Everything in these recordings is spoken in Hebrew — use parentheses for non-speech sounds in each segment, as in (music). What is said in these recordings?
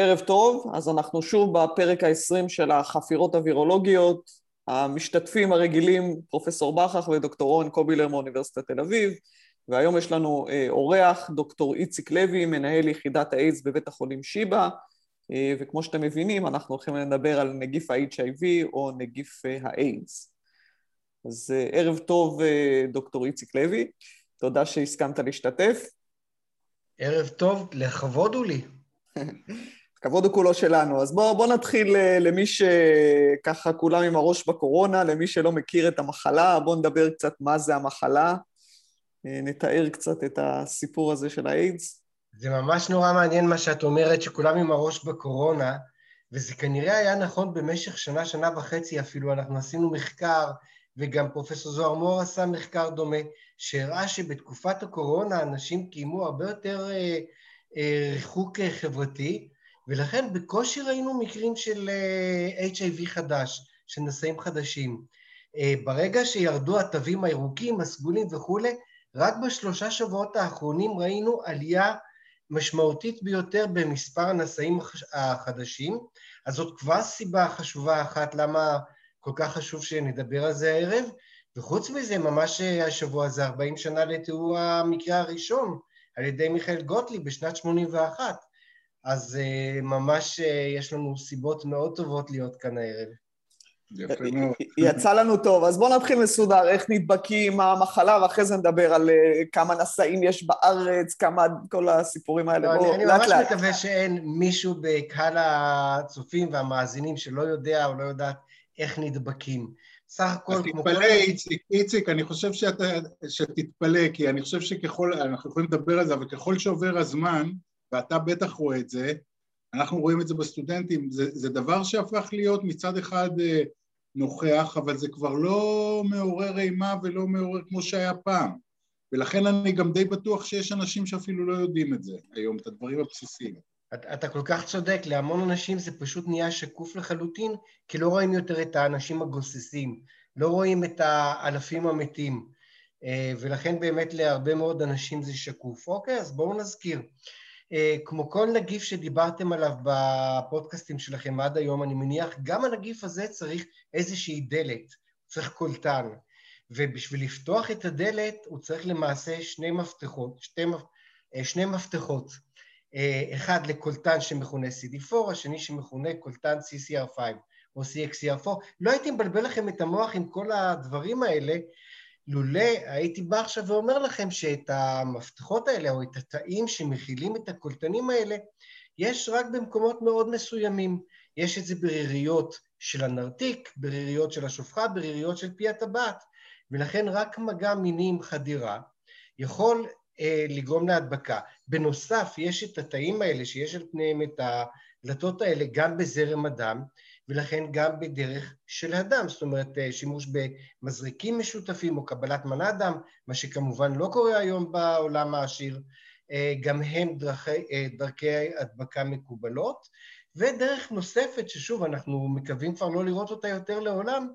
ערב טוב, אז אנחנו שוב בפרק ה-20 של החפירות הווירולוגיות. המשתתפים הרגילים, פרופסור בכך ודוקטור אורן קובילר מאוניברסיטת תל אביב, והיום יש לנו אה, אורח, דוקטור איציק לוי, מנהל יחידת האיידס בבית החולים שיבא, אה, וכמו שאתם מבינים, אנחנו הולכים לדבר על נגיף ה-HIV או נגיף אה, האיידס. אז ערב טוב, דוקטור איציק לוי, תודה שהסכמת להשתתף. ערב טוב, לכבוד הוא לי. (laughs) הכבוד הוא כולו שלנו. אז בואו בוא נתחיל אה, למי שככה כולם עם הראש בקורונה, למי שלא מכיר את המחלה, בואו נדבר קצת מה זה המחלה, אה, נתאר קצת את הסיפור הזה של האיידס. זה ממש נורא מעניין מה שאת אומרת, שכולם עם הראש בקורונה, וזה כנראה היה נכון במשך שנה, שנה וחצי אפילו, אנחנו עשינו מחקר, וגם פרופסור זוהר מור עשה מחקר דומה, שהראה שבתקופת הקורונה אנשים קיימו הרבה יותר אה, אה, ריחוק אה, חברתי, ולכן בקושי ראינו מקרים של אה, HIV חדש, של נשאים חדשים. אה, ברגע שירדו התווים הירוקים, הסגולים וכולי, רק בשלושה שבועות האחרונים ראינו עלייה משמעותית ביותר במספר הנשאים החדשים, אז זאת כבר סיבה חשובה אחת למה כל כך חשוב שנדבר על זה הערב, וחוץ מזה, ממש אה, השבוע הזה 40 שנה לתיאור המקרה הראשון על ידי מיכאל גוטליב בשנת 81. אז uh, ממש uh, יש לנו סיבות מאוד טובות להיות כאן הערב. יפה מאוד. יצא לנו טוב, אז בואו נתחיל מסודר, איך נדבקים, מה המחלה, ואחרי זה נדבר על כמה נשאים יש בארץ, כמה, כל הסיפורים האלה. לא, בואו, אני, אני ממש לאט. מקווה שאין מישהו בקהל הצופים והמאזינים שלא יודע או לא יודעת איך נדבקים. סך הכל כמו כל... אז תתפלא, איציק, איציק, אני חושב שאתה, שתתפלא, כי אני חושב שככל, אנחנו יכולים לדבר על זה, אבל ככל שעובר הזמן, ואתה בטח רואה את זה, אנחנו רואים את זה בסטודנטים, זה, זה דבר שהפך להיות מצד אחד אה, נוכח, אבל זה כבר לא מעורר אימה ולא מעורר כמו שהיה פעם. ולכן אני גם די בטוח שיש אנשים שאפילו לא יודעים את זה היום, את הדברים הבסיסיים. אתה, אתה כל כך צודק, להמון אנשים זה פשוט נהיה שקוף לחלוטין, כי לא רואים יותר את האנשים הגוססים, לא רואים את האלפים המתים, אה, ולכן באמת להרבה מאוד אנשים זה שקוף. אוקיי, אז בואו נזכיר. אה, כמו כל נגיף שדיברתם עליו בפודקאסטים שלכם עד היום, אני מניח, גם הנגיף הזה צריך איזושהי דלת, צריך קולטן. ובשביל לפתוח את הדלת הוא צריך למעשה שני מפתחות, שתי, אה, שני מפתחות. אה, אחד לקולטן שמכונה CD4, השני שמכונה קולטן CCR5 או CXCR4. לא הייתי מבלבל לכם את המוח עם כל הדברים האלה, לולא הייתי בא עכשיו ואומר לכם שאת המפתחות האלה או את התאים שמכילים את הקולטנים האלה, יש רק במקומות מאוד מסוימים. יש את זה בריריות של הנרתיק, בריריות של השופחה, בריריות של פי הטבעת, ולכן רק מגע מיני עם חדירה יכול אה, לגרום להדבקה. בנוסף, יש את התאים האלה שיש על פניהם את הדלתות האלה גם בזרם הדם, ולכן גם בדרך של הדם, זאת אומרת אה, שימוש במזריקים משותפים או קבלת מנת דם, מה שכמובן לא קורה היום בעולם העשיר, אה, גם הם דרכי, אה, דרכי הדבקה מקובלות. ודרך נוספת, ששוב, אנחנו מקווים כבר לא לראות אותה יותר לעולם,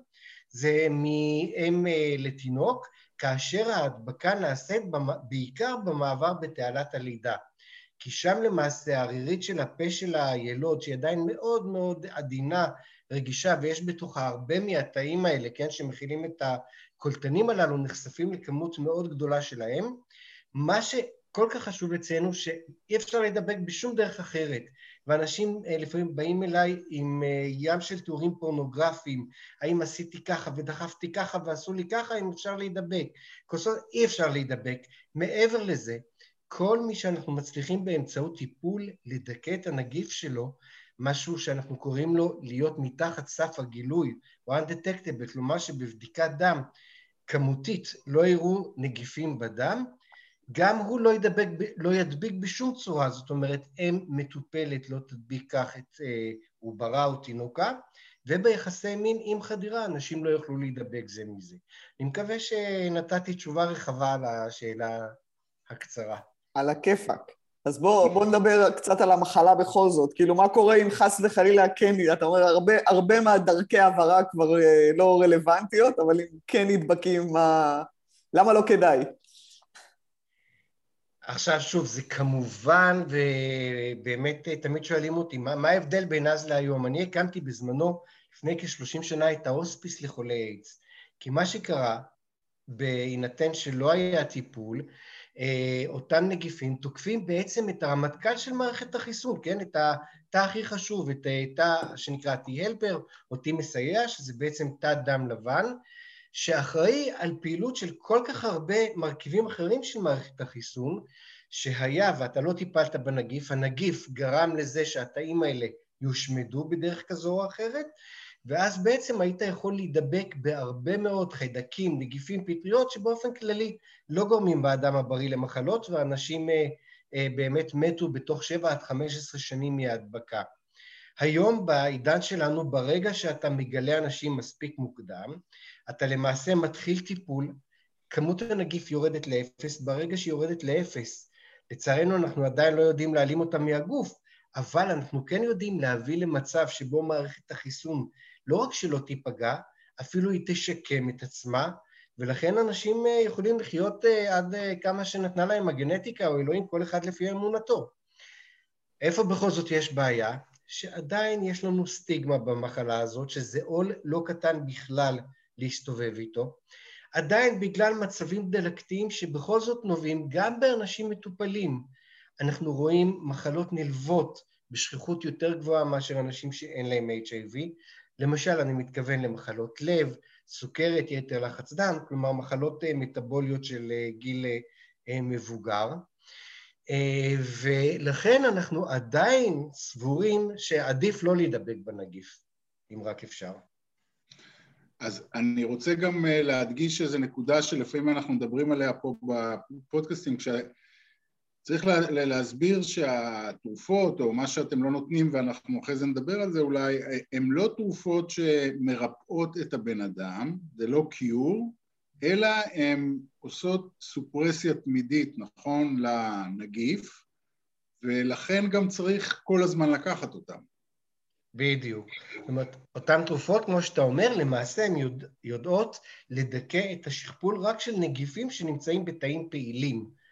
זה מאם לתינוק, כאשר ההדבקה נעשית בעיקר במעבר בתעלת הלידה. כי שם למעשה הרירית של הפה של הילוד, שהיא עדיין מאוד מאוד עדינה, רגישה, ויש בתוכה הרבה מהתאים האלה, כן, שמכילים את הקולטנים הללו, נחשפים לכמות מאוד גדולה שלהם. מה שכל כך חשוב לציין הוא שאי אפשר לדבק בשום דרך אחרת. ואנשים אה, לפעמים באים אליי עם אה, ים של תיאורים פורנוגרפיים, האם עשיתי ככה ודחפתי ככה ועשו לי ככה, אם אפשר להידבק. כוסות, אי אפשר להידבק. מעבר לזה, כל מי שאנחנו מצליחים באמצעות טיפול לדכא את הנגיף שלו, משהו שאנחנו קוראים לו להיות מתחת סף הגילוי, או undetectable, כלומר שבבדיקת דם כמותית לא יראו נגיפים בדם, גם הוא לא, ידבק, לא ידביק בשום צורה, זאת אומרת, אם מטופלת לא תדביק כך את אה, עוברה או תינוקה, וביחסי מין עם חדירה אנשים לא יוכלו להידבק זה מזה. אני מקווה שנתתי תשובה רחבה על השאלה הקצרה. על הכיפאק. אז בואו בוא נדבר קצת על המחלה בכל זאת. כאילו, מה קורה אם חס וחלילה כן, אתה אומר, הרבה, הרבה מהדרכי העברה כבר אה, לא רלוונטיות, אבל אם כן נדבקים, מה... למה לא כדאי? עכשיו שוב, זה כמובן, ובאמת תמיד שואלים אותי, מה, מה ההבדל בין אז להיום? אני הקמתי בזמנו, לפני כ-30 שנה, את ההוספיס לחולי איידס. כי מה שקרה, בהינתן שלא היה טיפול, אה, אותם נגיפים תוקפים בעצם את הרמטכ"ל של מערכת החיסון, כן? את התא הכי חשוב, את התא שנקרא T-Helper או T מסייע, שזה בעצם תא דם לבן, שאחראי על פעילות של כל כך הרבה מרכיבים אחרים של מערכת החיסון, שהיה ואתה לא טיפלת בנגיף, הנגיף גרם לזה שהתאים האלה יושמדו בדרך כזו או אחרת, ואז בעצם היית יכול להידבק בהרבה מאוד חיידקים, נגיפים, פטריות, שבאופן כללי לא גורמים באדם הבריא למחלות, ואנשים אה, אה, באמת מתו בתוך 7 עד 15 שנים מהדבקה. היום בעידן שלנו, ברגע שאתה מגלה אנשים מספיק מוקדם, אתה למעשה מתחיל טיפול, כמות הנגיף יורדת לאפס, ברגע שהיא יורדת לאפס, לצערנו אנחנו עדיין לא יודעים להעלים אותה מהגוף, אבל אנחנו כן יודעים להביא למצב שבו מערכת החיסון לא רק שלא תיפגע, אפילו היא תשקם את עצמה, ולכן אנשים אה, יכולים לחיות אה, עד אה, כמה שנתנה להם הגנטיקה או אלוהים, כל אחד לפי אמונתו. איפה בכל זאת יש בעיה? שעדיין יש לנו סטיגמה במחלה הזאת, שזה עול לא קטן בכלל להסתובב איתו. עדיין בגלל מצבים דלקתיים שבכל זאת נובעים גם באנשים מטופלים. אנחנו רואים מחלות נלוות בשכיחות יותר גבוהה מאשר אנשים שאין להם HIV. למשל, אני מתכוון למחלות לב, סוכרת, יתר לחץ דם, כלומר מחלות אה, מטבוליות של אה, גיל אה, מבוגר. ולכן אנחנו עדיין סבורים שעדיף לא להידבק בנגיף, אם רק אפשר. אז אני רוצה גם להדגיש איזו נקודה שלפעמים אנחנו מדברים עליה פה בפודקאסטים, צריך לה, להסביר שהתרופות, או מה שאתם לא נותנים, ואנחנו אחרי זה נדבר על זה אולי, הן לא תרופות שמרפאות את הבן אדם, זה לא קיור, אלא הן עושות סופרסיה תמידית, נכון, לנגיף, ולכן גם צריך כל הזמן לקחת אותן. בדיוק. זאת אומרת, אותן תרופות, כמו שאתה אומר, למעשה הן יודע, יודעות לדכא את השכפול רק של נגיפים שנמצאים בתאים פעילים.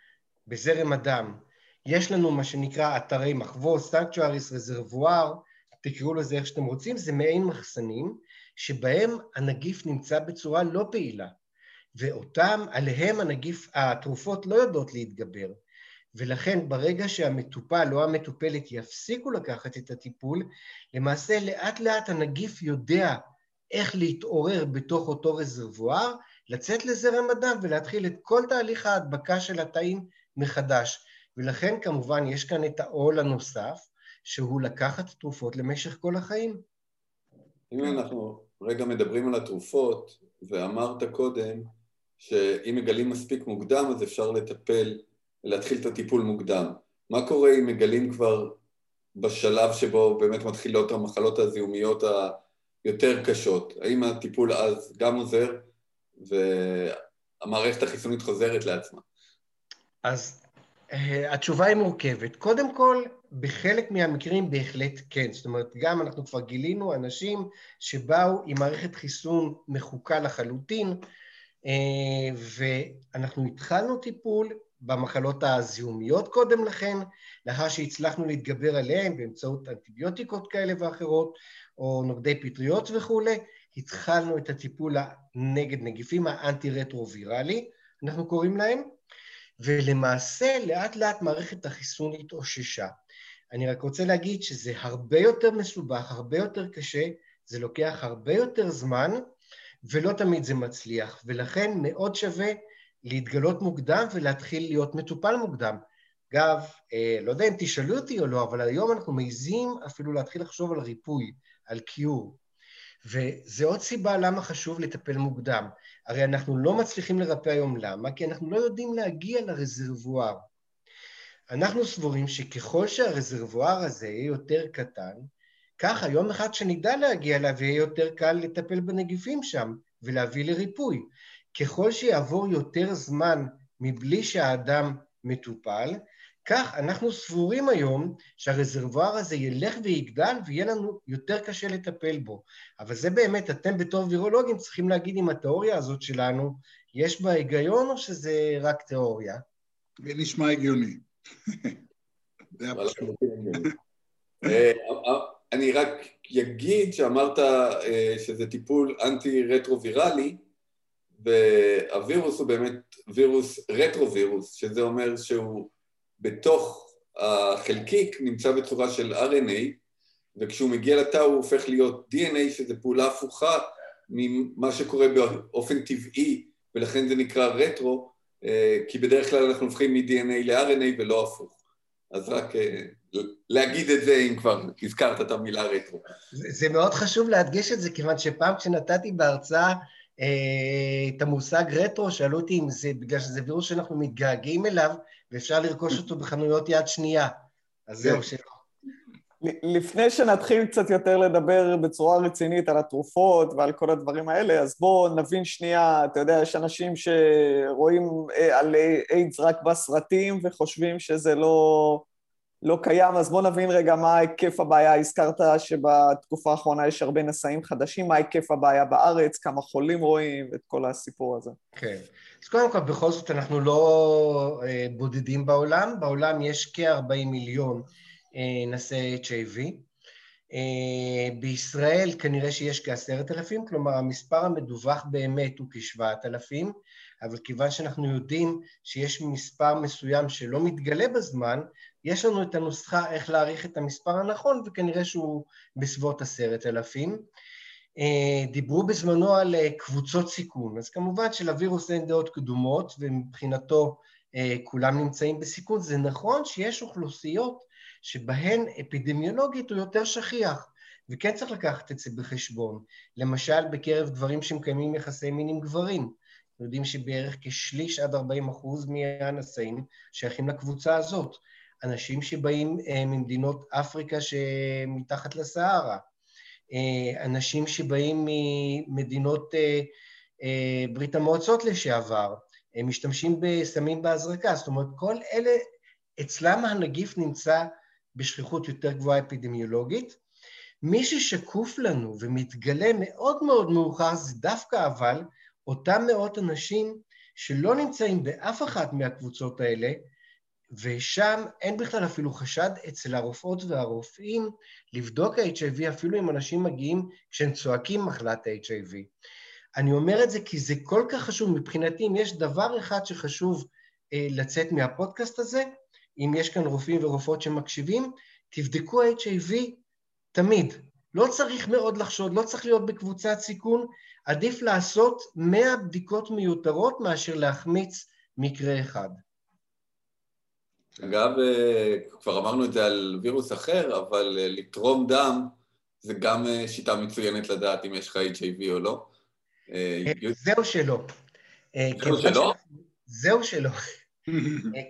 בזרם הדם. יש לנו מה שנקרא אתרי מחבוס, סנקצ'ואריס, רזרבואר, תקראו לזה איך שאתם רוצים, זה מעין מחסנים שבהם הנגיף נמצא בצורה לא פעילה, ואותם, עליהם הנגיף, התרופות לא יודעות להתגבר, ולכן ברגע שהמטופל או המטופלת יפסיקו לקחת את הטיפול, למעשה לאט לאט הנגיף יודע איך להתעורר בתוך אותו רזרבואר, לצאת לזרם הדם ולהתחיל את כל תהליך ההדבקה של התאים מחדש. ולכן כמובן יש כאן את העול הנוסף, שהוא לקחת תרופות למשך כל החיים. אם אנחנו רגע מדברים על התרופות, ואמרת קודם שאם מגלים מספיק מוקדם אז אפשר לטפל, להתחיל את הטיפול מוקדם. מה קורה אם מגלים כבר בשלב שבו באמת מתחילות המחלות הזיהומיות היותר קשות? האם הטיפול אז גם עוזר והמערכת החיסונית חוזרת לעצמה? אז uh, התשובה היא מורכבת. קודם כל, בחלק מהמקרים בהחלט כן. זאת אומרת, גם אנחנו כבר גילינו אנשים שבאו עם מערכת חיסון מחוקה לחלוטין, uh, ואנחנו התחלנו טיפול במחלות הזיהומיות קודם לכן, לאחר שהצלחנו להתגבר עליהן באמצעות אנטיביוטיקות כאלה ואחרות, או נוגדי פטריות וכולי, התחלנו את הטיפול נגד נגיפים האנטי-רטרו-ויראלי, אנחנו קוראים להם, ולמעשה לאט לאט מערכת החיסון התאוששה. אני רק רוצה להגיד שזה הרבה יותר מסובך, הרבה יותר קשה, זה לוקח הרבה יותר זמן, ולא תמיד זה מצליח, ולכן מאוד שווה להתגלות מוקדם ולהתחיל להיות מטופל מוקדם. אגב, אה, לא יודע אם תשאלו אותי או לא, אבל היום אנחנו מעיזים אפילו להתחיל לחשוב על ריפוי, על קיור. וזה עוד סיבה למה חשוב לטפל מוקדם. הרי אנחנו לא מצליחים לרפא היום למה? כי אנחנו לא יודעים להגיע לרזרבואר. אנחנו סבורים שככל שהרזרבואר הזה יהיה יותר קטן, ככה יום אחד שנדע להגיע אליו יהיה יותר קל לטפל בנגיפים שם ולהביא לריפוי. ככל שיעבור יותר זמן מבלי שהאדם מטופל, כך אנחנו סבורים היום שהרזרבואר הזה ילך ויגדל ויהיה לנו יותר קשה לטפל בו. אבל זה באמת, אתם בתור וירולוגים צריכים להגיד אם התיאוריה הזאת שלנו, יש בה היגיון או שזה רק תיאוריה? זה נשמע הגיוני. (laughs) אה, אני רק אגיד שאמרת שזה טיפול אנטי-רטרו-ויראלי, והווירוס הוא באמת וירוס רטרו-וירוס, שזה אומר שהוא בתוך החלקיק נמצא בצורה של RNA, וכשהוא מגיע לתא הוא הופך להיות DNA, שזה פעולה הפוכה ממה שקורה באופן טבעי, ולכן זה נקרא רטרו, אה, כי בדרך כלל אנחנו הופכים מ-DNA ל-RNA ולא הפוך. אז רק אה, להגיד את זה אם כבר הזכרת את המילה רטרו. זה, זה מאוד חשוב להדגיש את זה, כיוון שפעם כשנתתי בהרצאה אה, את המושג רטרו, שאלו אותי אם זה בגלל שזה וירוס שאנחנו מתגעגעים אליו, ואפשר לרכוש אותו בחנויות יד שנייה. אז זהו, כן. שלא. לפני שנתחיל קצת יותר לדבר בצורה רצינית על התרופות ועל כל הדברים האלה, אז בואו נבין שנייה, אתה יודע, יש אנשים שרואים אה, על איידס רק בסרטים וחושבים שזה לא, לא קיים, אז בואו נבין רגע מה היקף הבעיה. הזכרת שבתקופה האחרונה יש הרבה נשאים חדשים, מה היקף הבעיה בארץ, כמה חולים רואים, את כל הסיפור הזה. כן. אז קודם כל, בכל זאת אנחנו לא אה, בודדים בעולם. בעולם יש כ-40 מיליון אה, נשאי HIV. אה, בישראל כנראה שיש כעשרת אלפים, כלומר המספר המדווח באמת הוא כשבעת אלפים, אבל כיוון שאנחנו יודעים שיש מספר מסוים שלא מתגלה בזמן, יש לנו את הנוסחה איך להעריך את המספר הנכון, וכנראה שהוא בסביבות עשרת אלפים. אה, דיברו בזמנו על קבוצות סיכון, אז כמובן שלווירוס אין דעות קדומות, ומבחינתו כולם נמצאים בסיכון. זה נכון שיש אוכלוסיות שבהן אפידמיולוגית הוא יותר שכיח, וכן צריך לקחת את זה בחשבון. למשל, בקרב גברים שמקיימים יחסי מין עם גברים. יודעים שבערך כשליש עד 40 אחוז מהנשאים שייכים לקבוצה הזאת. אנשים שבאים אה, ממדינות אפריקה שמתחת לסהרה, אה, אנשים שבאים ממדינות אה, ברית המועצות לשעבר, משתמשים בסמים בהזרקה, זאת אומרת, כל אלה, אצלם הנגיף נמצא בשכיחות יותר גבוהה אפידמיולוגית. מי ששקוף לנו ומתגלה מאוד מאוד מאוחר זה דווקא אבל אותם מאות אנשים שלא נמצאים באף אחת מהקבוצות האלה, ושם אין בכלל אפילו חשד אצל הרופאות והרופאים לבדוק ה-HIV אפילו אם אנשים מגיעים כשהם צועקים מחלת ה-HIV. אני אומר את זה כי זה כל כך חשוב, מבחינתי אם יש דבר אחד שחשוב אה, לצאת מהפודקאסט הזה, אם יש כאן רופאים ורופאות שמקשיבים, תבדקו HIV תמיד. לא צריך מאוד לחשוד, לא צריך להיות בקבוצת סיכון, עדיף לעשות 100 בדיקות מיותרות מאשר להחמיץ מקרה אחד. אגב, אה, כבר אמרנו את זה על וירוס אחר, אבל אה, לתרום דם זה גם אה, שיטה מצוינת לדעת אם יש לך HIV או לא. זהו שלא. זהו שלא? זהו (laughs) שלא.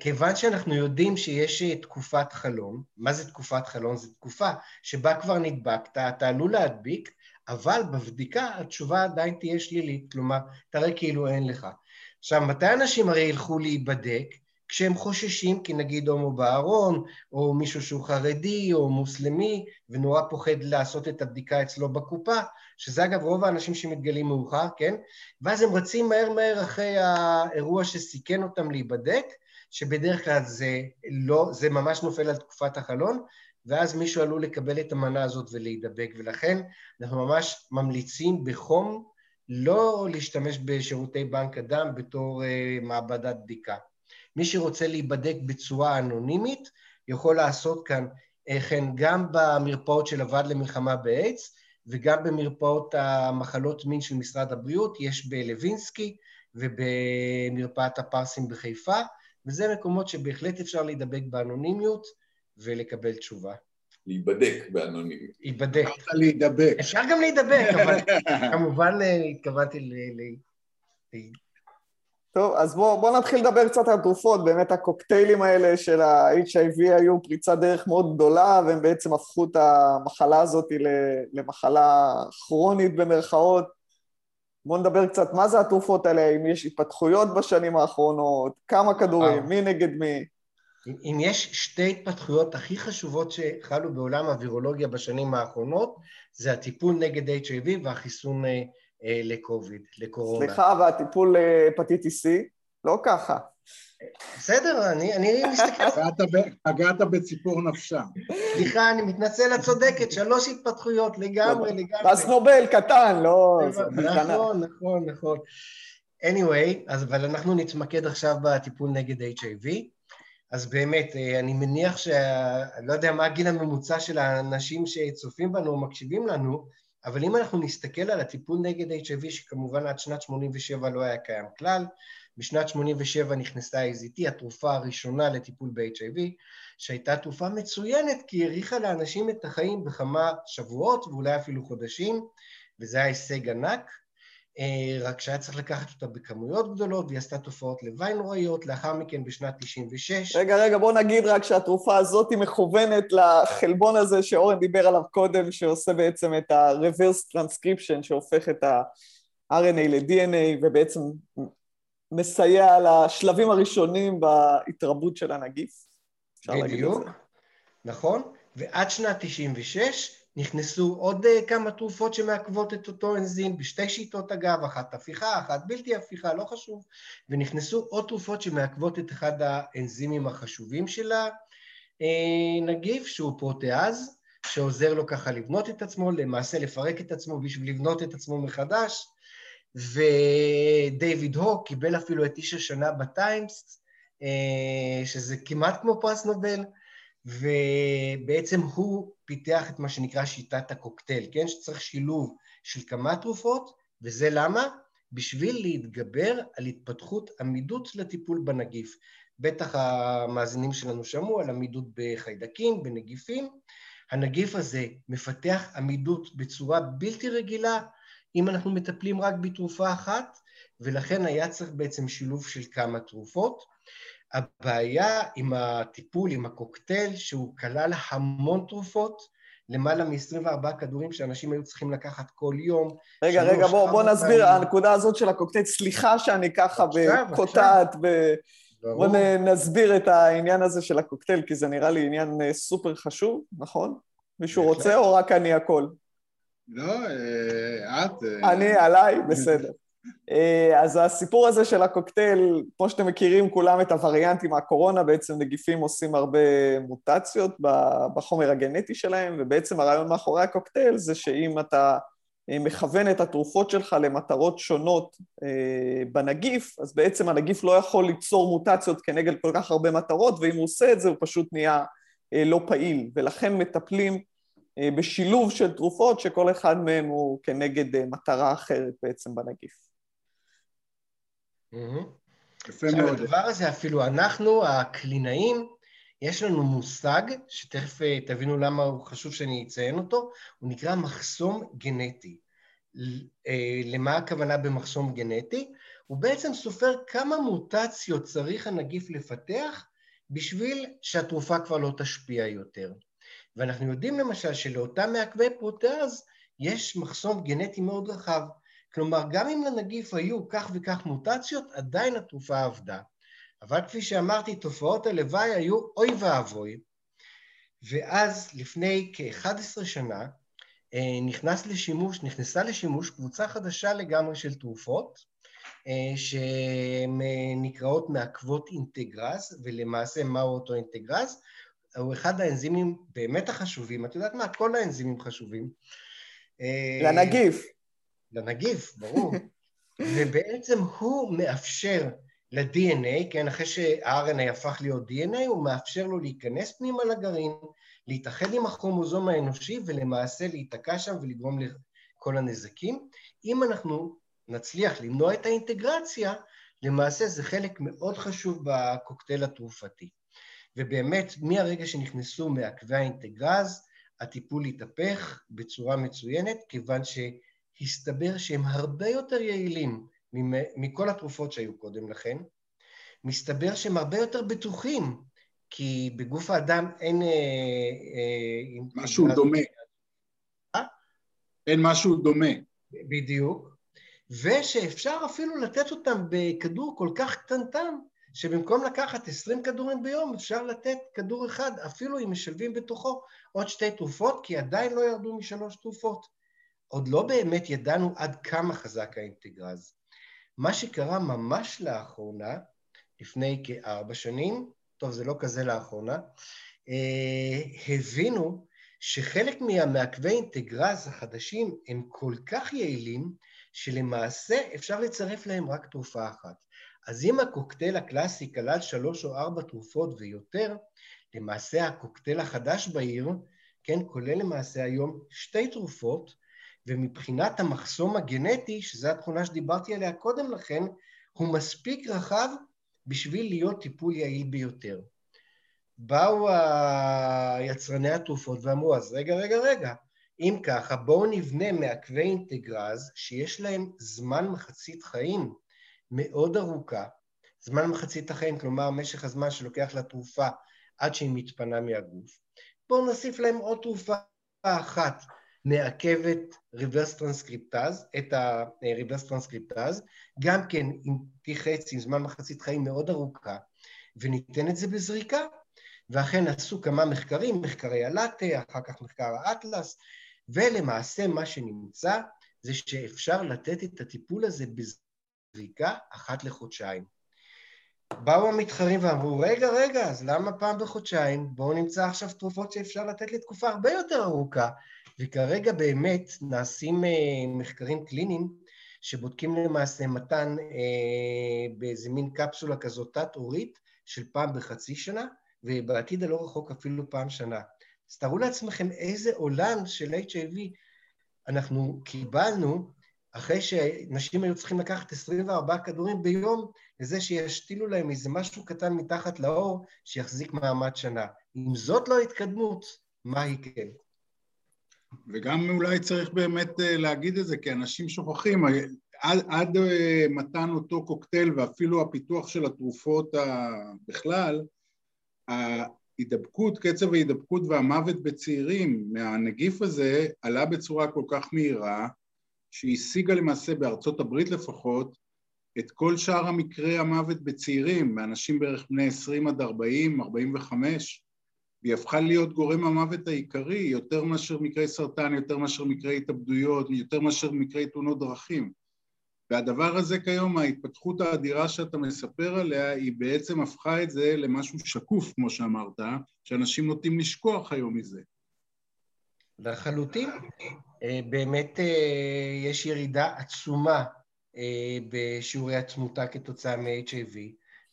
כיוון שאנחנו יודעים שיש תקופת חלום, מה זה תקופת חלום? זו תקופה שבה כבר נדבקת, אתה עלול להדביק, אבל בבדיקה התשובה עדיין תהיה שלילית, כלומר, תראה כאילו אין לך. עכשיו, מתי אנשים הרי ילכו להיבדק? כשהם חוששים, כי נגיד הומו בארון, או מישהו שהוא חרדי או מוסלמי, ונורא פוחד לעשות את הבדיקה אצלו בקופה, שזה אגב רוב האנשים שמתגלים מאוחר, כן? ואז הם רצים מהר מהר אחרי האירוע שסיכן אותם להיבדק, שבדרך כלל זה לא, זה ממש נופל על תקופת החלון, ואז מישהו עלול לקבל את המנה הזאת ולהידבק, ולכן אנחנו ממש ממליצים בחום לא להשתמש בשירותי בנק הדם בתור uh, מעבדת בדיקה. מי שרוצה להיבדק בצורה אנונימית יכול לעשות כאן אה, כן גם במרפאות של הוועד למלחמה באיידס וגם במרפאות המחלות מין של משרד הבריאות, יש בלווינסקי ובמרפאת הפרסים בחיפה, וזה מקומות שבהחלט אפשר להידבק באנונימיות ולקבל תשובה. להיבדק באנונימיות. להיבדק. אפשר להידבק. אפשר גם להידבק, אבל כמובן אה, התכוונתי ל... טוב, אז בואו בוא נתחיל לדבר קצת על תרופות. באמת הקוקטיילים האלה של ה-HIV היו פריצת דרך מאוד גדולה, והם בעצם הפכו את המחלה הזאת למחלה כרונית במרכאות. בואו נדבר קצת מה זה התרופות האלה, אם יש התפתחויות בשנים האחרונות, כמה כדורים, מי נגד מי. אם יש שתי התפתחויות הכי חשובות שחלו בעולם הווירולוגיה בשנים האחרונות, זה הטיפול נגד HIV והחיסון אה, לקוביד, לקורונה. סליחה, והטיפול להפטיטיס C? לא ככה. בסדר, אני, אני מסתכל... פגעת בציפור נפשה. סליחה, אני מתנצל, את צודקת, שלוש התפתחויות, לגמרי, לגמרי. פרס נובל קטן, לא... נכון, נכון, נכון. anyway, אז אבל אנחנו נתמקד עכשיו בטיפול נגד HIV. אז באמת, אה, אני מניח ש... לא יודע מה הגיל הממוצע של האנשים שצופים בנו או מקשיבים לנו, אבל אם אנחנו נסתכל על הטיפול נגד HIV, שכמובן עד שנת 87 לא היה קיים כלל, בשנת 87 נכנסה AZT, התרופה הראשונה לטיפול ב-HIV, שהייתה תרופה מצוינת כי האריכה לאנשים את החיים בכמה שבועות ואולי אפילו חודשים, וזה היה הישג ענק. אה, רק שהיה צריך לקחת אותה בכמויות גדולות, והיא עשתה תופעות לוואי נוראיות, לאחר מכן בשנת 96. רגע, רגע, בוא נגיד רק שהתרופה הזאת היא מכוונת לחלבון הזה שאורן דיבר עליו קודם, שעושה בעצם את ה-reverse transcription, שהופך את ה-RNA ל-DNA, ובעצם מסייע לשלבים הראשונים בהתרבות של הנגיף. אפשר להגיד את זה. נכון, ועד שנת 96 נכנסו עוד אה, כמה תרופות שמעכבות את אותו אנזים, בשתי שיטות אגב, אחת הפיכה, אחת בלתי הפיכה, לא חשוב, ונכנסו עוד תרופות שמעכבות את אחד האנזימים החשובים של הנגיף, שהוא פרוטאז, שעוזר לו ככה לבנות את עצמו, למעשה לפרק את עצמו בשביל לבנות את עצמו מחדש, ודייוויד הוק קיבל אפילו את איש השנה בטיימס, אה, שזה כמעט כמו פרס נובל, ובעצם הוא פיתח את מה שנקרא שיטת הקוקטייל, כן? שצריך שילוב של כמה תרופות, וזה למה? בשביל להתגבר על התפתחות עמידות לטיפול בנגיף. בטח המאזינים שלנו שמעו על עמידות בחיידקים, בנגיפים. הנגיף הזה מפתח עמידות בצורה בלתי רגילה אם אנחנו מטפלים רק בתרופה אחת, ולכן היה צריך בעצם שילוב של כמה תרופות. הבעיה עם הטיפול, עם הקוקטייל, שהוא כלל המון תרופות, למעלה מ-24 כדורים שאנשים היו צריכים לקחת כל יום. רגע, רגע, בוא, בוא נסביר, הנקודה הזאת של הקוקטייל, סליחה שאני ככה קוטעת, ב... בוא נסביר את העניין הזה של הקוקטייל, כי זה נראה לי עניין אה, סופר חשוב, נכון? מישהו רוצה או רק אני הכל? לא, אה, את... אה. אני, עליי, בסדר. אה, אז הסיפור הזה של הקוקטייל, כמו שאתם מכירים כולם את הווריאנטים מהקורונה, בעצם נגיפים עושים הרבה מוטציות בחומר הגנטי שלהם, ובעצם הרעיון מאחורי הקוקטייל זה שאם אתה מכוון את התרופות שלך למטרות שונות בנגיף, אז בעצם הנגיף לא יכול ליצור מוטציות כנגד כל כך הרבה מטרות, ואם הוא עושה את זה הוא פשוט נהיה לא פעיל, ולכן מטפלים בשילוב של תרופות שכל אחד מהם הוא כנגד מטרה אחרת בעצם בנגיף. יפה מאוד. הדבר הזה אפילו אנחנו, הקלינאים, יש לנו מושג, שתכף אה, תבינו למה הוא חשוב שאני אציין אותו, הוא נקרא מחסום גנטי. אה, למה הכוונה במחסום גנטי? הוא בעצם סופר כמה מוטציות צריך הנגיף לפתח בשביל שהתרופה כבר לא תשפיע יותר. ואנחנו יודעים למשל שלאותם מעכבי פרוטאז יש מחסום גנטי מאוד רחב. כלומר, גם אם לנגיף היו כך וכך מוטציות, עדיין התרופה עבדה. אבל כפי שאמרתי, תופעות הלוואי היו אוי ואבוי. ואז לפני כ-11 שנה אה, נכנס לשימוש, נכנסה לשימוש קבוצה חדשה לגמרי של תרופות, אה, שנקראות מעכבות אינטגרז, ולמעשה מהו אותו אינטגרז? הוא אחד האנזימים באמת החשובים, את יודעת מה? כל האנזימים חשובים. אה, לנגיף. לנגיף, ברור. (laughs) ובעצם הוא מאפשר ל-DNA, כן, אחרי שה-RNA הפך להיות DNA, הוא מאפשר לו להיכנס פנימה לגרעין, להתאחד עם הכרומוזום האנושי ולמעשה להיתקע שם ולגרום לכל הנזקים. אם אנחנו נצליח למנוע את האינטגרציה, למעשה זה חלק מאוד חשוב בקוקטייל התרופתי. ובאמת, מהרגע שנכנסו מעכבי האינטגרז, הטיפול התהפך בצורה מצוינת, כיוון ש... הסתבר שהם הרבה יותר יעילים מכל התרופות שהיו קודם לכן. מסתבר שהם הרבה יותר בטוחים, כי בגוף האדם אין... אה, אה, משהו דומה. אה? אין משהו דומה. בדיוק. ושאפשר אפילו לתת אותם בכדור כל כך קטנטן, שבמקום לקחת 20 כדורים ביום, אפשר לתת כדור אחד, אפילו אם משלבים בתוכו עוד שתי תרופות, כי עדיין לא ירדו משלוש תרופות. עוד לא באמת ידענו עד כמה חזק האינטגרז. מה שקרה ממש לאחרונה, לפני כארבע שנים, טוב, זה לא כזה לאחרונה, הבינו שחלק מהמעכבי אינטגרז החדשים הם כל כך יעילים, שלמעשה אפשר לצרף להם רק תרופה אחת. אז אם הקוקטייל הקלאסי כלל שלוש או ארבע תרופות ויותר, למעשה הקוקטייל החדש בעיר, כן, כולל למעשה היום שתי תרופות, ומבחינת המחסום הגנטי, שזו התכונה שדיברתי עליה קודם לכן, הוא מספיק רחב בשביל להיות טיפול יעיל ביותר. באו היצרני התרופות ואמרו, אז רגע, רגע, רגע, אם ככה, בואו נבנה מעכבי integrase שיש להם זמן מחצית חיים מאוד ארוכה, זמן מחצית החיים, כלומר משך הזמן שלוקח לתרופה עד שהיא מתפנה מהגוף. בואו נוסיף להם עוד תרופה אחת מעכבת ריברס טרנסקריפטז, את ה-reverse טרנסקריפטז, גם כן עם T חצי, עם זמן מחצית חיים מאוד ארוכה, וניתן את זה בזריקה. ואכן עשו כמה מחקרים, מחקרי הלאטה, אחר כך מחקר האטלס, ולמעשה מה שנמצא זה שאפשר לתת את הטיפול הזה בזריקה אחת לחודשיים. באו המתחרים ואמרו, רגע, רגע, אז למה פעם בחודשיים? בואו נמצא עכשיו תרופות שאפשר לתת לתקופה הרבה יותר ארוכה. וכרגע באמת נעשים אה, מחקרים קליניים שבודקים למעשה מתן אה, באיזה מין קפסולה כזאת תת-עורית של פעם בחצי שנה, ובעתיד הלא רחוק אפילו פעם שנה. אז תארו לעצמכם איזה עולם של HIV אנחנו קיבלנו אחרי שנשים היו צריכים לקחת 24 כדורים ביום לזה שישתילו להם איזה משהו קטן מתחת לאור שיחזיק מעמד שנה. אם זאת לא התקדמות, מה היא כן? וגם אולי צריך באמת אה, להגיד את זה, כי אנשים שוכחים, עד, עד אה, מתן אותו קוקטייל ואפילו הפיתוח של התרופות בכלל, ההידבקות, קצב ההידבקות והמוות בצעירים מהנגיף הזה עלה בצורה כל כך מהירה שהשיגה למעשה בארצות הברית לפחות את כל שאר המקרי המוות בצעירים, מאנשים בערך בני 20 עד 40, 45, והיא הפכה להיות גורם המוות העיקרי יותר מאשר מקרי סרטן, יותר מאשר מקרי התאבדויות, יותר מאשר מקרי תאונות דרכים. והדבר הזה כיום, ההתפתחות האדירה שאתה מספר עליה, היא בעצם הפכה את זה למשהו שקוף, כמו שאמרת, שאנשים נוטים לשכוח היום מזה. לחלוטין. אה, באמת אה, יש ירידה עצומה אה, בשיעורי התמותה כתוצאה מ-HIV,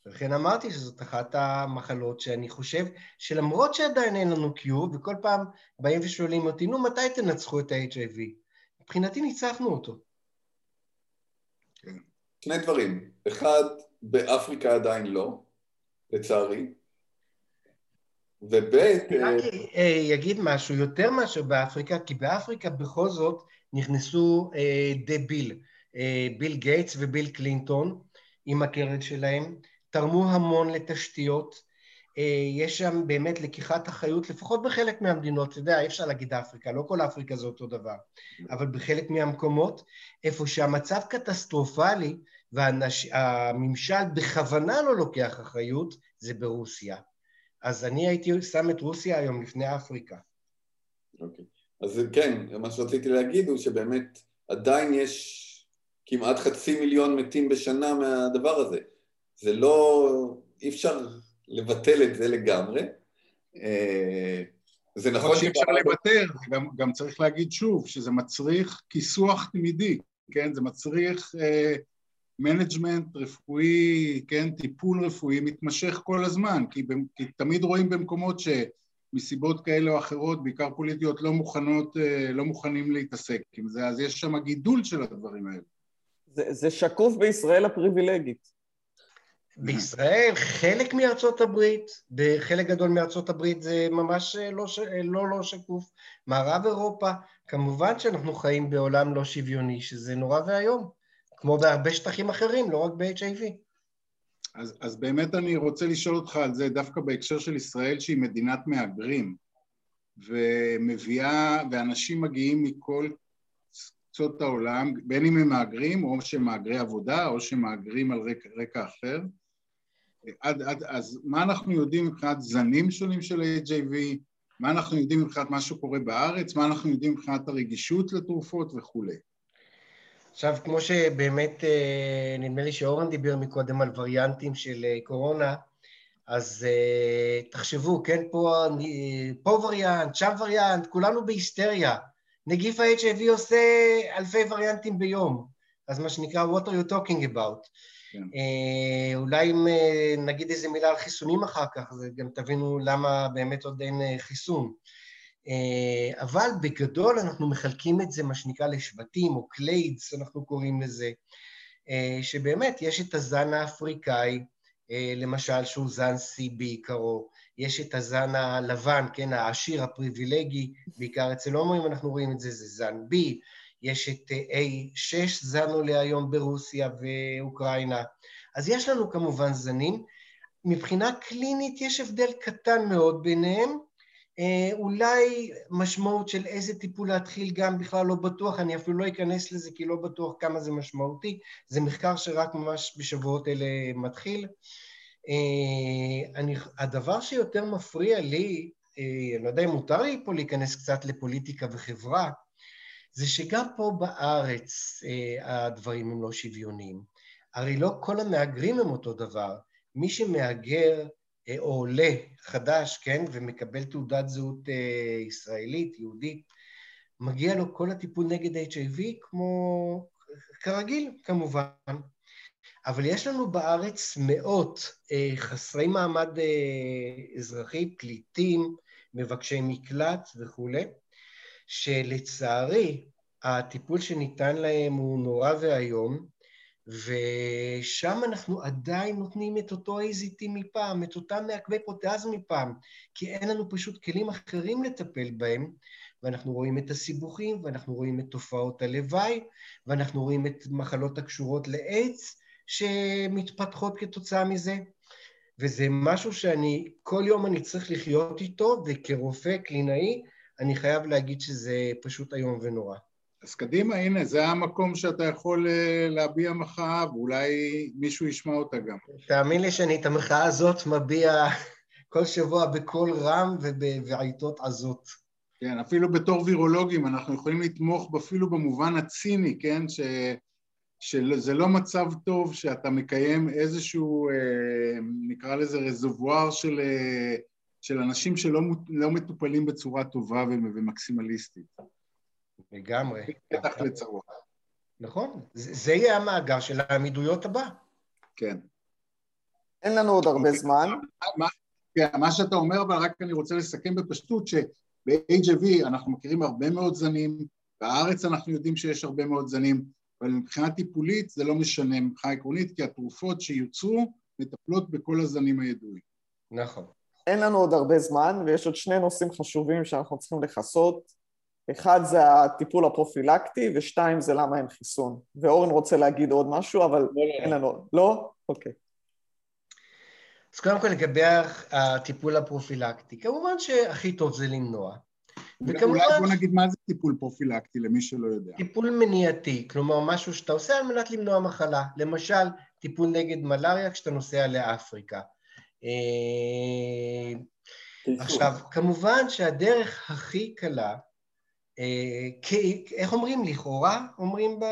ולכן אמרתי שזאת אחת המחלות שאני חושב שלמרות שעדיין אין לנו קיור, וכל פעם באים ושואלים אותי, נו, מתי תנצחו את ה-HIV? מבחינתי ניצחנו אותו. שני דברים. אחד, באפריקה עדיין לא, לצערי. וב' אני רק אה, אגיד משהו, יותר מאשר באפריקה, כי באפריקה בכל זאת נכנסו אה, די ביל, אה, ביל גייטס וביל קלינטון עם הקרן שלהם, תרמו המון לתשתיות, אה, יש שם באמת לקיחת אחריות, לפחות בחלק מהמדינות, אתה יודע, אי אפשר להגיד אפריקה, לא כל אפריקה זה אותו דבר, אבל בחלק מהמקומות, איפה שהמצב קטסטרופלי והממשל בכוונה לא לוקח אחריות, זה ברוסיה. אז אני הייתי שם את רוסיה היום לפני אפריקה. אוקיי. Okay. אז כן, מה שרציתי להגיד הוא שבאמת עדיין יש כמעט חצי מיליון מתים בשנה מהדבר הזה. זה לא, אי אפשר לבטל את זה לגמרי. אה, זה נכון שאי אפשר לוותר, גם, גם צריך להגיד שוב שזה מצריך כיסוח תמידי, כן? זה מצריך management uh, רפואי, כן? טיפול רפואי מתמשך כל הזמן, כי, כי תמיד רואים במקומות שמסיבות כאלה או אחרות, בעיקר פוליטיות, לא מוכנות, uh, לא מוכנים להתעסק עם זה, אז יש שם גידול של הדברים האלה. זה, זה שקוף בישראל הפריבילגית. בישראל, חלק מארצות הברית, בחלק גדול מארצות הברית זה ממש לא, לא, לא שקוף. מערב אירופה, כמובן שאנחנו חיים בעולם לא שוויוני, שזה נורא ואיום, כמו בהרבה שטחים אחרים, לא רק ב-HIV. אז, אז באמת אני רוצה לשאול אותך על זה דווקא בהקשר של ישראל שהיא מדינת מהגרים ומביאה, ואנשים מגיעים מכל קצות העולם, בין אם הם מהגרים או שהם מהגרי עבודה או שהם מהגרים על רקע, רקע אחר עד, עד, אז מה אנחנו יודעים מבחינת זנים שונים של HIV, מה אנחנו יודעים מבחינת מה שקורה בארץ, מה אנחנו יודעים מבחינת הרגישות לתרופות וכולי. עכשיו, כמו שבאמת, אה, נדמה לי שאורן דיבר מקודם על וריאנטים של אה, קורונה, אז uh, תחשבו, כן, פה, פה וריאנט, שם וריאנט, כולנו בהיסטריה. נגיף ה-HIV עושה אלפי וריאנטים ביום, אז מה שנקרא, what are you talking about? כן. Uh, אולי אם uh, נגיד איזה מילה על חיסונים אחר כך, אז גם תבינו למה באמת עוד אין uh, חיסון. אבל בגדול אנחנו מחלקים את זה, מה שנקרא, לשבטים, או clades, אנחנו קוראים לזה, שבאמת יש את הזן האפריקאי, אה, למשל שהוא זן C בעיקרו, יש את הזן הלבן, כן, העשיר, הפריבילגי, בעיקר אצל הומואים אנחנו רואים את זה, זה זן B, יש את אה, A6 זן עולה היום ברוסיה ואוקראינה. אז יש לנו כמובן זנים. מבחינה קלינית יש הבדל קטן מאוד ביניהם, אה, אולי משמעות של איזה טיפול להתחיל גם בכלל לא בטוח, אני אפילו לא אכנס לזה כי לא בטוח כמה זה משמעותי, זה מחקר שרק ממש בשבועות אלה מתחיל. אה, אני, הדבר שיותר מפריע לי, אה, אני לא יודע אם מותר לי פה להיכנס קצת לפוליטיקה וחברה, זה שגם פה בארץ הדברים הם לא שוויוניים. הרי לא כל המהגרים הם אותו דבר. מי שמהגר או עולה חדש, כן, ומקבל תעודת זהות אה, ישראלית, יהודית, מגיע לו כל הטיפול נגד HIV כמו כרגיל, כמובן. אבל יש לנו בארץ מאות אה, חסרי מעמד אה, אזרחי, פליטים, מבקשי מקלט וכולי, שלצערי הטיפול שניתן להם הוא נורא ואיום, ושם אנחנו עדיין נותנים את אותו AZT מפעם, את אותם מעכבי פרוטאז מפעם, כי אין לנו פשוט כלים אחרים לטפל בהם, ואנחנו רואים את הסיבוכים, ואנחנו רואים את תופעות הלוואי, ואנחנו רואים את מחלות הקשורות לאיידס שמתפתחות כתוצאה מזה, וזה משהו שאני, כל יום אני צריך לחיות איתו, וכרופא קלינאי, אני חייב להגיד שזה פשוט איום ונורא. אז קדימה, הנה, זה המקום שאתה יכול אה, להביע מחאה, ואולי מישהו ישמע אותה גם. תאמין לי שאני את המחאה הזאת מביע כל שבוע בקול רם ובעיתות עזות. כן, אפילו בתור וירולוגים אנחנו יכולים לתמוך אפילו במובן הציני, כן? ש... שזה לא מצב טוב שאתה מקיים איזשהו, אה, נקרא לזה רזובואר של, אה, של אנשים שלא לא מטופלים בצורה טובה ומקסימליסטית. לגמרי. בטח לצרות. נכון, זה יהיה המאגר של העמידויות הבא. כן. אין לנו עוד הרבה זמן. כן, מה שאתה אומר, אבל רק אני רוצה לסכם בפשטות, שב-HIV אנחנו מכירים הרבה מאוד זנים, בארץ אנחנו יודעים שיש הרבה מאוד זנים, אבל מבחינה טיפולית זה לא משנה מבחינה עקרונית, כי התרופות שיוצרו מטפלות בכל הזנים הידועים. נכון. אין לנו עוד הרבה זמן, ויש עוד שני נושאים חשובים שאנחנו צריכים לכסות. אחד זה הטיפול הפרופילקטי, ושתיים זה למה אין חיסון. ואורן רוצה להגיד עוד משהו, אבל לא, לא, לא. אין לנו... לא? אוקיי. אז קודם כל לגבי הטיפול הפרופילקטי, כמובן שהכי טוב זה למנוע. וכמובן... אולי בוא נגיד מה זה טיפול פרופילקטי למי שלא יודע. טיפול מניעתי, כלומר משהו שאתה עושה על מנת למנוע מחלה. למשל, טיפול נגד מלאריה כשאתה נוסע לאפריקה. אה, עכשיו, כמובן שהדרך הכי קלה אה, איך אומרים? לכאורה, אומרים ב...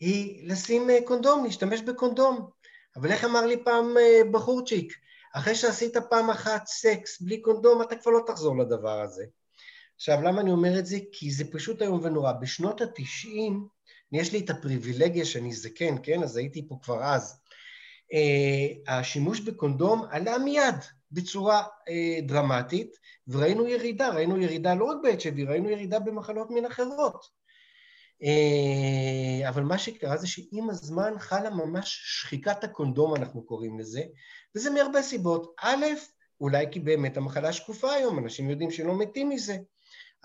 היא לשים אה, קונדום, להשתמש בקונדום. אבל איך אמר לי פעם בחורצ'יק? אחרי שעשית פעם אחת סקס בלי קונדום, אתה כבר לא תחזור לדבר הזה. עכשיו, למה אני אומר את זה? כי זה פשוט איום ונורא. בשנות התשעים, יש לי את הפריבילגיה שאני זקן, כן? אז הייתי פה כבר אז. השימוש בקונדום עלה מיד. בצורה אה, דרמטית, וראינו ירידה, ראינו ירידה לא רק ב-HIV, ראינו ירידה במחלות מין אחרות. אה, אבל מה שקרה זה שעם הזמן חלה ממש שחיקת הקונדום, אנחנו קוראים לזה, וזה מהרבה סיבות. א', אולי כי באמת המחלה שקופה היום, אנשים יודעים שלא מתים מזה.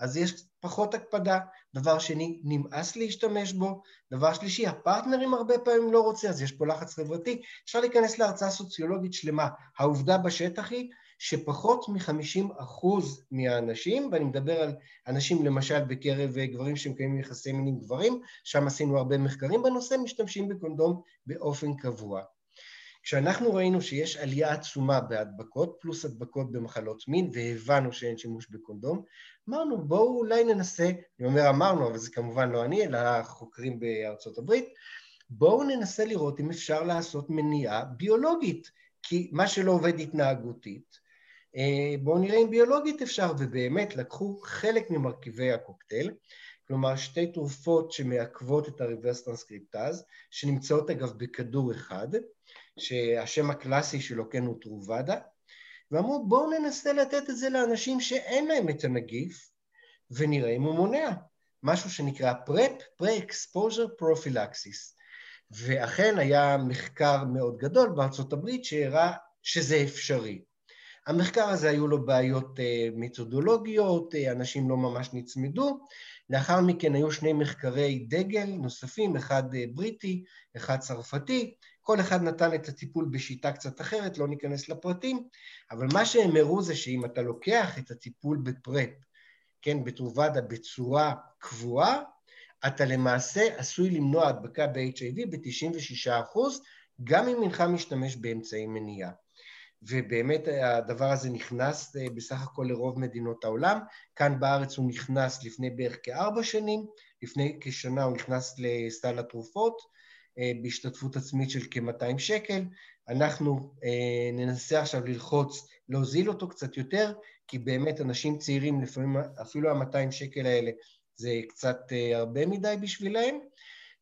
אז יש פחות הקפדה. דבר שני, נמאס להשתמש בו. דבר שלישי, הפרטנרים הרבה פעמים לא רוצה, אז יש פה לחץ חברתי. אפשר להיכנס להרצאה סוציולוגית שלמה. העובדה בשטח היא שפחות מ-50% מהאנשים, ואני מדבר על אנשים למשל בקרב גברים שמקיימים יחסי מין עם גברים, שם עשינו הרבה מחקרים בנושא, משתמשים בקונדום באופן קבוע. כשאנחנו ראינו שיש עלייה עצומה בהדבקות, פלוס הדבקות במחלות מין, והבנו שאין שימוש בקונדום, אמרנו, בואו אולי ננסה, אני אומר אמרנו, אבל זה כמובן לא אני, אלא החוקרים בארצות הברית, בואו ננסה לראות אם אפשר לעשות מניעה ביולוגית, כי מה שלא עובד התנהגותית, אה, בואו נראה אם ביולוגית אפשר, ובאמת לקחו חלק ממרכיבי הקוקטייל, כלומר שתי תרופות שמעכבות את הריברס טרנסקריפטז, שנמצאות אגב בכדור אחד, שהשם הקלאסי שלו כן הוא טרובדה, ואמרו בואו ננסה לתת את זה לאנשים שאין להם את הנגיף, ונראה אם הוא מונע. משהו שנקרא PrEP, Pre-Exposure Prophylaxis. ואכן היה מחקר מאוד גדול בארצות הברית שהראה שזה אפשרי. המחקר הזה היו לו בעיות אה, מתודולוגיות, אה, אנשים לא ממש נצמדו. לאחר מכן היו שני מחקרי דגל נוספים, אחד אה, בריטי, אחד צרפתי, כל אחד נתן את הטיפול בשיטה קצת אחרת, לא ניכנס לפרטים, אבל מה שהם הראו זה שאם אתה לוקח את הטיפול בפרפ, כן, בתרובדה בצורה קבועה, אתה למעשה עשוי למנוע הדבקה ב-HIV ב-96%, גם אם אינך משתמש באמצעי מניעה. ובאמת הדבר הזה נכנס אה, בסך הכל לרוב מדינות העולם. כאן בארץ הוא נכנס לפני בערך כארבע שנים, לפני כשנה הוא נכנס לסל התרופות אה, בהשתתפות עצמית של כ-200 שקל. אנחנו אה, ננסה עכשיו ללחוץ להוזיל אותו קצת יותר, כי באמת אנשים צעירים, לפעמים אפילו ה-200 שקל האלה זה קצת הרבה מדי בשבילם,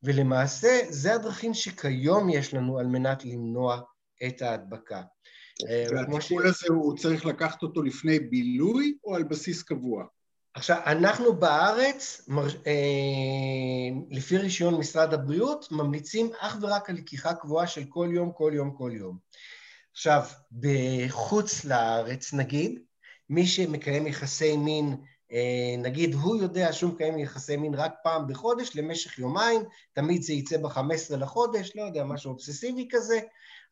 ולמעשה זה הדרכים שכיום יש לנו על מנת למנוע את ההדבקה. אה, והטיפול הזה הוא צריך לקחת אותו לפני בילוי או על בסיס קבוע? עכשיו, אנחנו בארץ, אה, לפי רישיון משרד הבריאות, ממליצים אך ורק על לקיחה קבועה של כל יום, כל יום, כל יום. עכשיו, בחוץ לארץ, נגיד, מי שמקיים יחסי מין, אה, נגיד הוא יודע שהוא מקיים יחסי מין רק פעם בחודש למשך יומיים, תמיד זה יצא ב-15 לחודש, לא יודע, משהו אובססיבי כזה,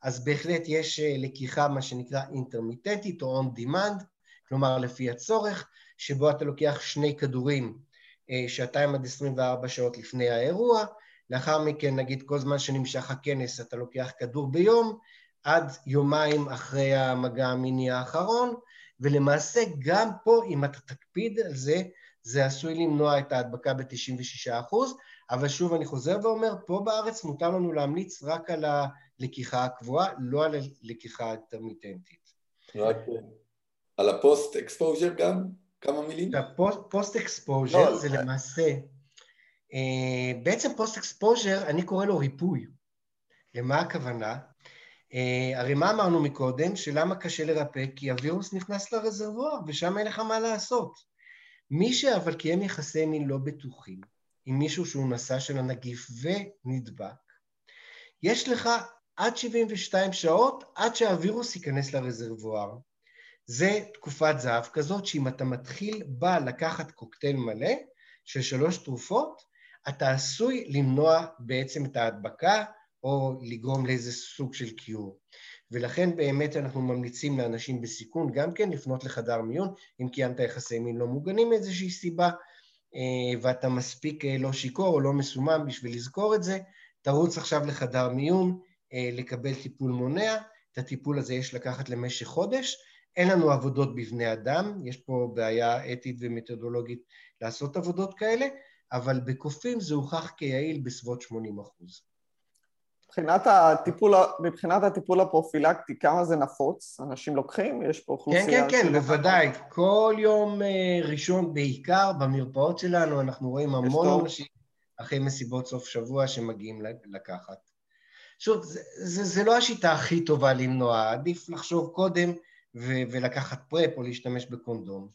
אז בהחלט יש אה, לקיחה, מה שנקרא אינטרמיטנטית או demand, כלומר לפי הצורך, שבו אתה לוקח שני כדורים אה, שעתיים עד 24 שעות לפני האירוע, לאחר מכן נגיד כל זמן שנמשך הכנס אתה לוקח כדור ביום, עד יומיים אחרי המגע המיני האחרון, ולמעשה גם פה אם אתה תקפיד על זה, זה עשוי למנוע את ההדבקה ב-96%, אבל שוב אני חוזר ואומר, פה בארץ מותר לנו להמליץ רק על ה... לקיחה קבועה, לא על לקיחה אינטרמיטנטית. רק על ה post exposure גם? כמה מילים? ה post exposure לא, זה לא. למעשה, אה, בעצם post exposure, אני קורא לו ריפוי. למה הכוונה? אה, הרי מה אמרנו מקודם? שלמה קשה לרפא? כי הווירוס נכנס לרזרבואר ושם אין לך מה לעשות. מי שאבל קיים יחסי מין לא בטוחים עם מישהו שהוא נשא של הנגיף ונדבק, יש לך עד 72 שעות עד שהווירוס ייכנס לרזרבואר. זה תקופת זהב כזאת שאם אתה מתחיל בה לקחת קוקטייל מלא של שלוש תרופות, אתה עשוי למנוע בעצם את ההדבקה או לגרום לאיזה סוג של קיור. ולכן באמת אנחנו ממליצים לאנשים בסיכון גם כן לפנות לחדר מיון, אם קיימת יחסי מין לא מוגנים מאיזושהי סיבה, אה, ואתה מספיק אה, לא שיכור או לא מסומם בשביל לזכור את זה, תרוץ עכשיו לחדר מיון, אה, לקבל טיפול מונע, את הטיפול הזה יש לקחת למשך חודש, אין לנו עבודות בבני אדם, יש פה בעיה אתית ומתודולוגית לעשות עבודות כאלה, אבל בקופים זה הוכח כיעיל בסביבות 80 אחוז. מבחינת הטיפול, מבחינת הטיפול הפרופילקטי, כמה זה נפוץ? אנשים לוקחים? יש פה אוכלוסייה... כן, כן, כן, בוודאי. כל יום אה, ראשון בעיקר במרפאות שלנו אנחנו רואים המון אנשים אחרי מסיבות סוף שבוע שמגיעים לקחת. שוב, זה, זה, זה לא השיטה הכי טובה למנוע, עדיף לחשוב קודם ו- ולקחת פרפ או להשתמש בקונדום.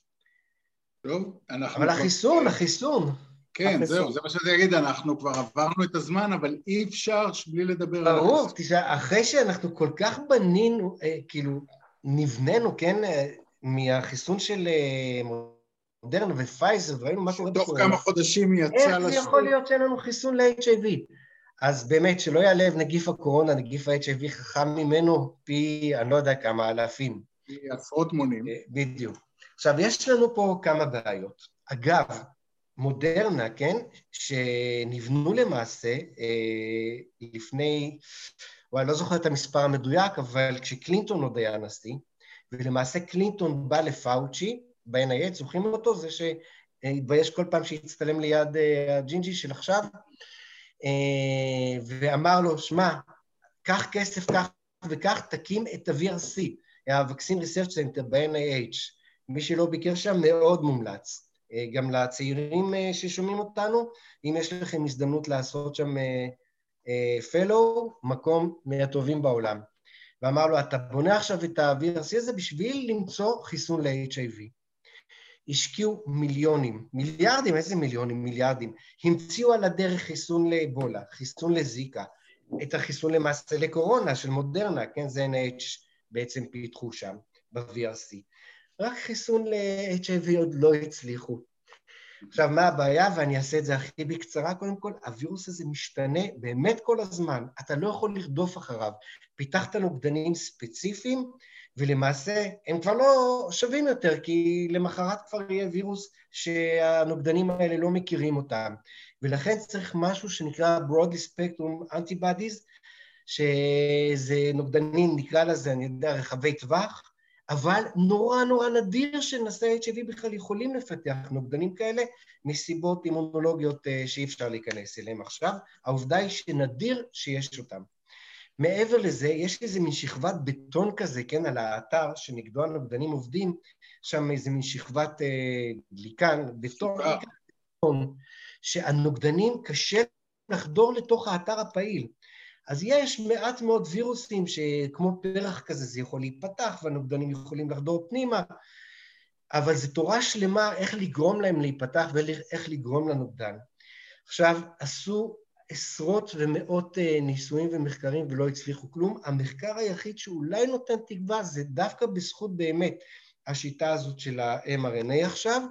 טוב, אנחנו... אבל כבר... החיסון, החיסון. כן, החיסון. זהו, זה מה שאני אגיד, אנחנו כבר עברנו את הזמן, אבל אי אפשר בלי לדבר על החיסון. ברור, תשמע, אחרי שאנחנו כל כך בנינו, אה, כאילו, נבננו, כן, אה, מהחיסון של אה, מודרנה ופייזר, וראינו מה קורה בקורונה. תוך כמה חודשים יצא לשוק. איך זה יכול להיות שאין לנו חיסון ל-HIV? אז באמת, שלא יעלב נגיף הקורונה, נגיף ה-HIV חכם ממנו פי, אני לא יודע כמה, אלפים. עשרות מונים. אה, בדיוק. עכשיו, יש לנו פה כמה בעיות. אגב, מודרנה, כן, שנבנו למעשה אה, לפני אני לא זוכר את המספר המדויק, אבל כשקלינטון עוד היה הנשיא, ולמעשה קלינטון בא לפאוצ'י, ב-NIH, זוכרים אותו? זה שהתבייש כל פעם שהצטלם ליד אה, הג'ינג'י של עכשיו, אה, ואמר לו, שמע, קח כסף כך וכך, תקים את ה-VRC, ה-Vaccine Research Center ב-NIH. מי שלא ביקר שם, מאוד מומלץ. אה, גם לצעירים ששומעים אותנו, אם יש לכם הזדמנות לעשות שם fellow, מקום מהטובים בעולם. ואמר לו, אתה בונה עכשיו את ה-VRC הזה בשביל למצוא חיסון ל-HIV. השקיעו מיליונים, מיליארדים, איזה מיליונים? מיליארדים. המציאו על הדרך חיסון לאבולה, חיסון לזיקה, את החיסון למעשה לקורונה של מודרנה, כן? זה NH בעצם פיתחו שם, ב-VRC. רק חיסון ל-HIV עוד לא הצליחו. עכשיו, מה הבעיה? ואני אעשה את זה הכי בקצרה, קודם כל, הווירוס הזה משתנה באמת כל הזמן, אתה לא יכול לרדוף אחריו. פיתחת נוגדנים ספציפיים, ולמעשה הם כבר לא שווים יותר, כי למחרת כבר יהיה וירוס שהנוגדנים האלה לא מכירים אותם. ולכן צריך משהו שנקרא Broadly Spectrum Antibodies, שזה נוגדנים, נקרא לזה, אני יודע, רחבי טווח, אבל נורא נורא נדיר שנשאי HIV בכלל יכולים לפתח נוגדנים כאלה מסיבות אימונולוגיות אה, שאי אפשר להיכנס אליהם עכשיו. העובדה היא שנדיר שיש אותם. מעבר לזה, יש איזה מין שכבת בטון כזה, כן, על האתר שנגדו הנוגדנים עובדים, שם איזה מין שכבת אה, גליקן, בטון, בטון, שהנוגדנים קשה לחדור לתוך האתר הפעיל. אז יש מעט מאוד וירוסים שכמו פרח כזה זה יכול להיפתח והנוגדנים יכולים לחדור פנימה, אבל זו תורה שלמה איך לגרום להם להיפתח ואיך לגרום לנוגדן. עכשיו, עשו עשרות ומאות אה, ניסויים ומחקרים ולא הצליחו כלום. המחקר היחיד שאולי נותן תקווה זה דווקא בזכות באמת השיטה הזאת של ה-mRNA עכשיו,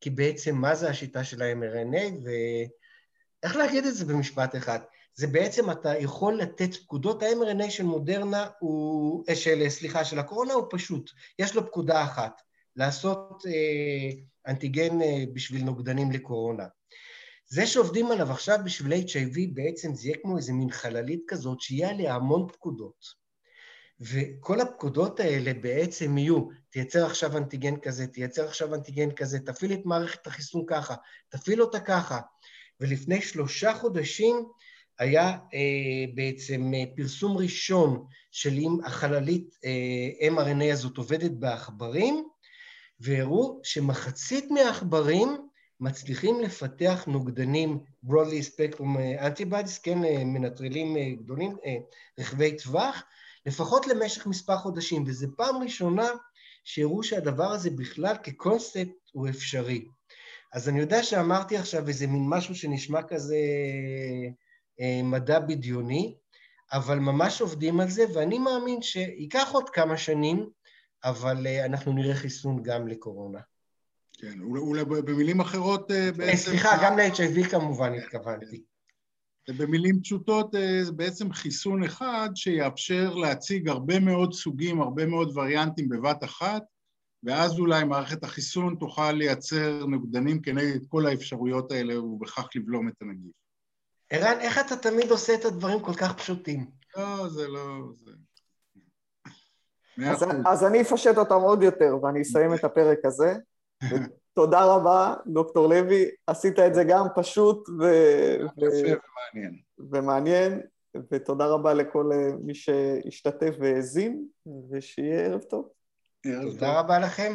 כי בעצם מה זה השיטה של ה-mRNA ואיך להגיד את זה במשפט אחד? זה בעצם אתה יכול לתת פקודות, ה-mRNA של מודרנה הוא, אה, של, סליחה, של הקורונה הוא פשוט, יש לו פקודה אחת, לעשות אה, אנטיגן אה, בשביל נוגדנים לקורונה. זה שעובדים עליו עכשיו בשביל HIV בעצם זה יהיה כמו איזה מין חללית כזאת שיהיה עליה המון פקודות. וכל הפקודות האלה בעצם יהיו, תייצר עכשיו אנטיגן כזה, תייצר עכשיו אנטיגן כזה, תפעיל את מערכת החיסון ככה, תפעיל אותה ככה. ולפני שלושה חודשים היה אה, בעצם אה, פרסום ראשון של אם החללית אה, mRNA הזאת עובדת בעכברים, והראו שמחצית מהעכברים מצליחים לפתח נוגדנים broadly spectrum אה, antibodies, כן, אה, מנטרלים אה, גדולים, רכבי טווח, לפחות למשך מספר חודשים, וזו פעם ראשונה שהראו שהדבר הזה בכלל כקונספט הוא אפשרי. אז אני יודע שאמרתי עכשיו איזה מין משהו שנשמע כזה מדע בדיוני, אבל ממש עובדים על זה, ואני מאמין שייקח עוד כמה שנים, אבל אנחנו נראה חיסון גם לקורונה. כן, אולי במילים אחרות אה, בעצם... סליחה, גם ל-HIV כמובן התכוונתי. במילים פשוטות אה, זה בעצם חיסון אחד שיאפשר להציג הרבה מאוד סוגים, הרבה מאוד וריאנטים בבת אחת, ואז אולי מערכת החיסון תוכל לייצר נוגדנים כנגד כל האפשרויות האלה ובכך לבלום את הנגיף. ערן, איך אתה תמיד עושה את הדברים כל כך פשוטים? לא, זה לא... זה... אז, אז אני אפשט אותם עוד יותר ואני אסיים את הפרק הזה. תודה רבה, דוקטור לוי, עשית את זה גם פשוט ו... ומעניין. ומעניין, ותודה רבה לכל אה, מי שהשתתף והאזין, ושיהיה ערב טוב. תודה רבה לכם.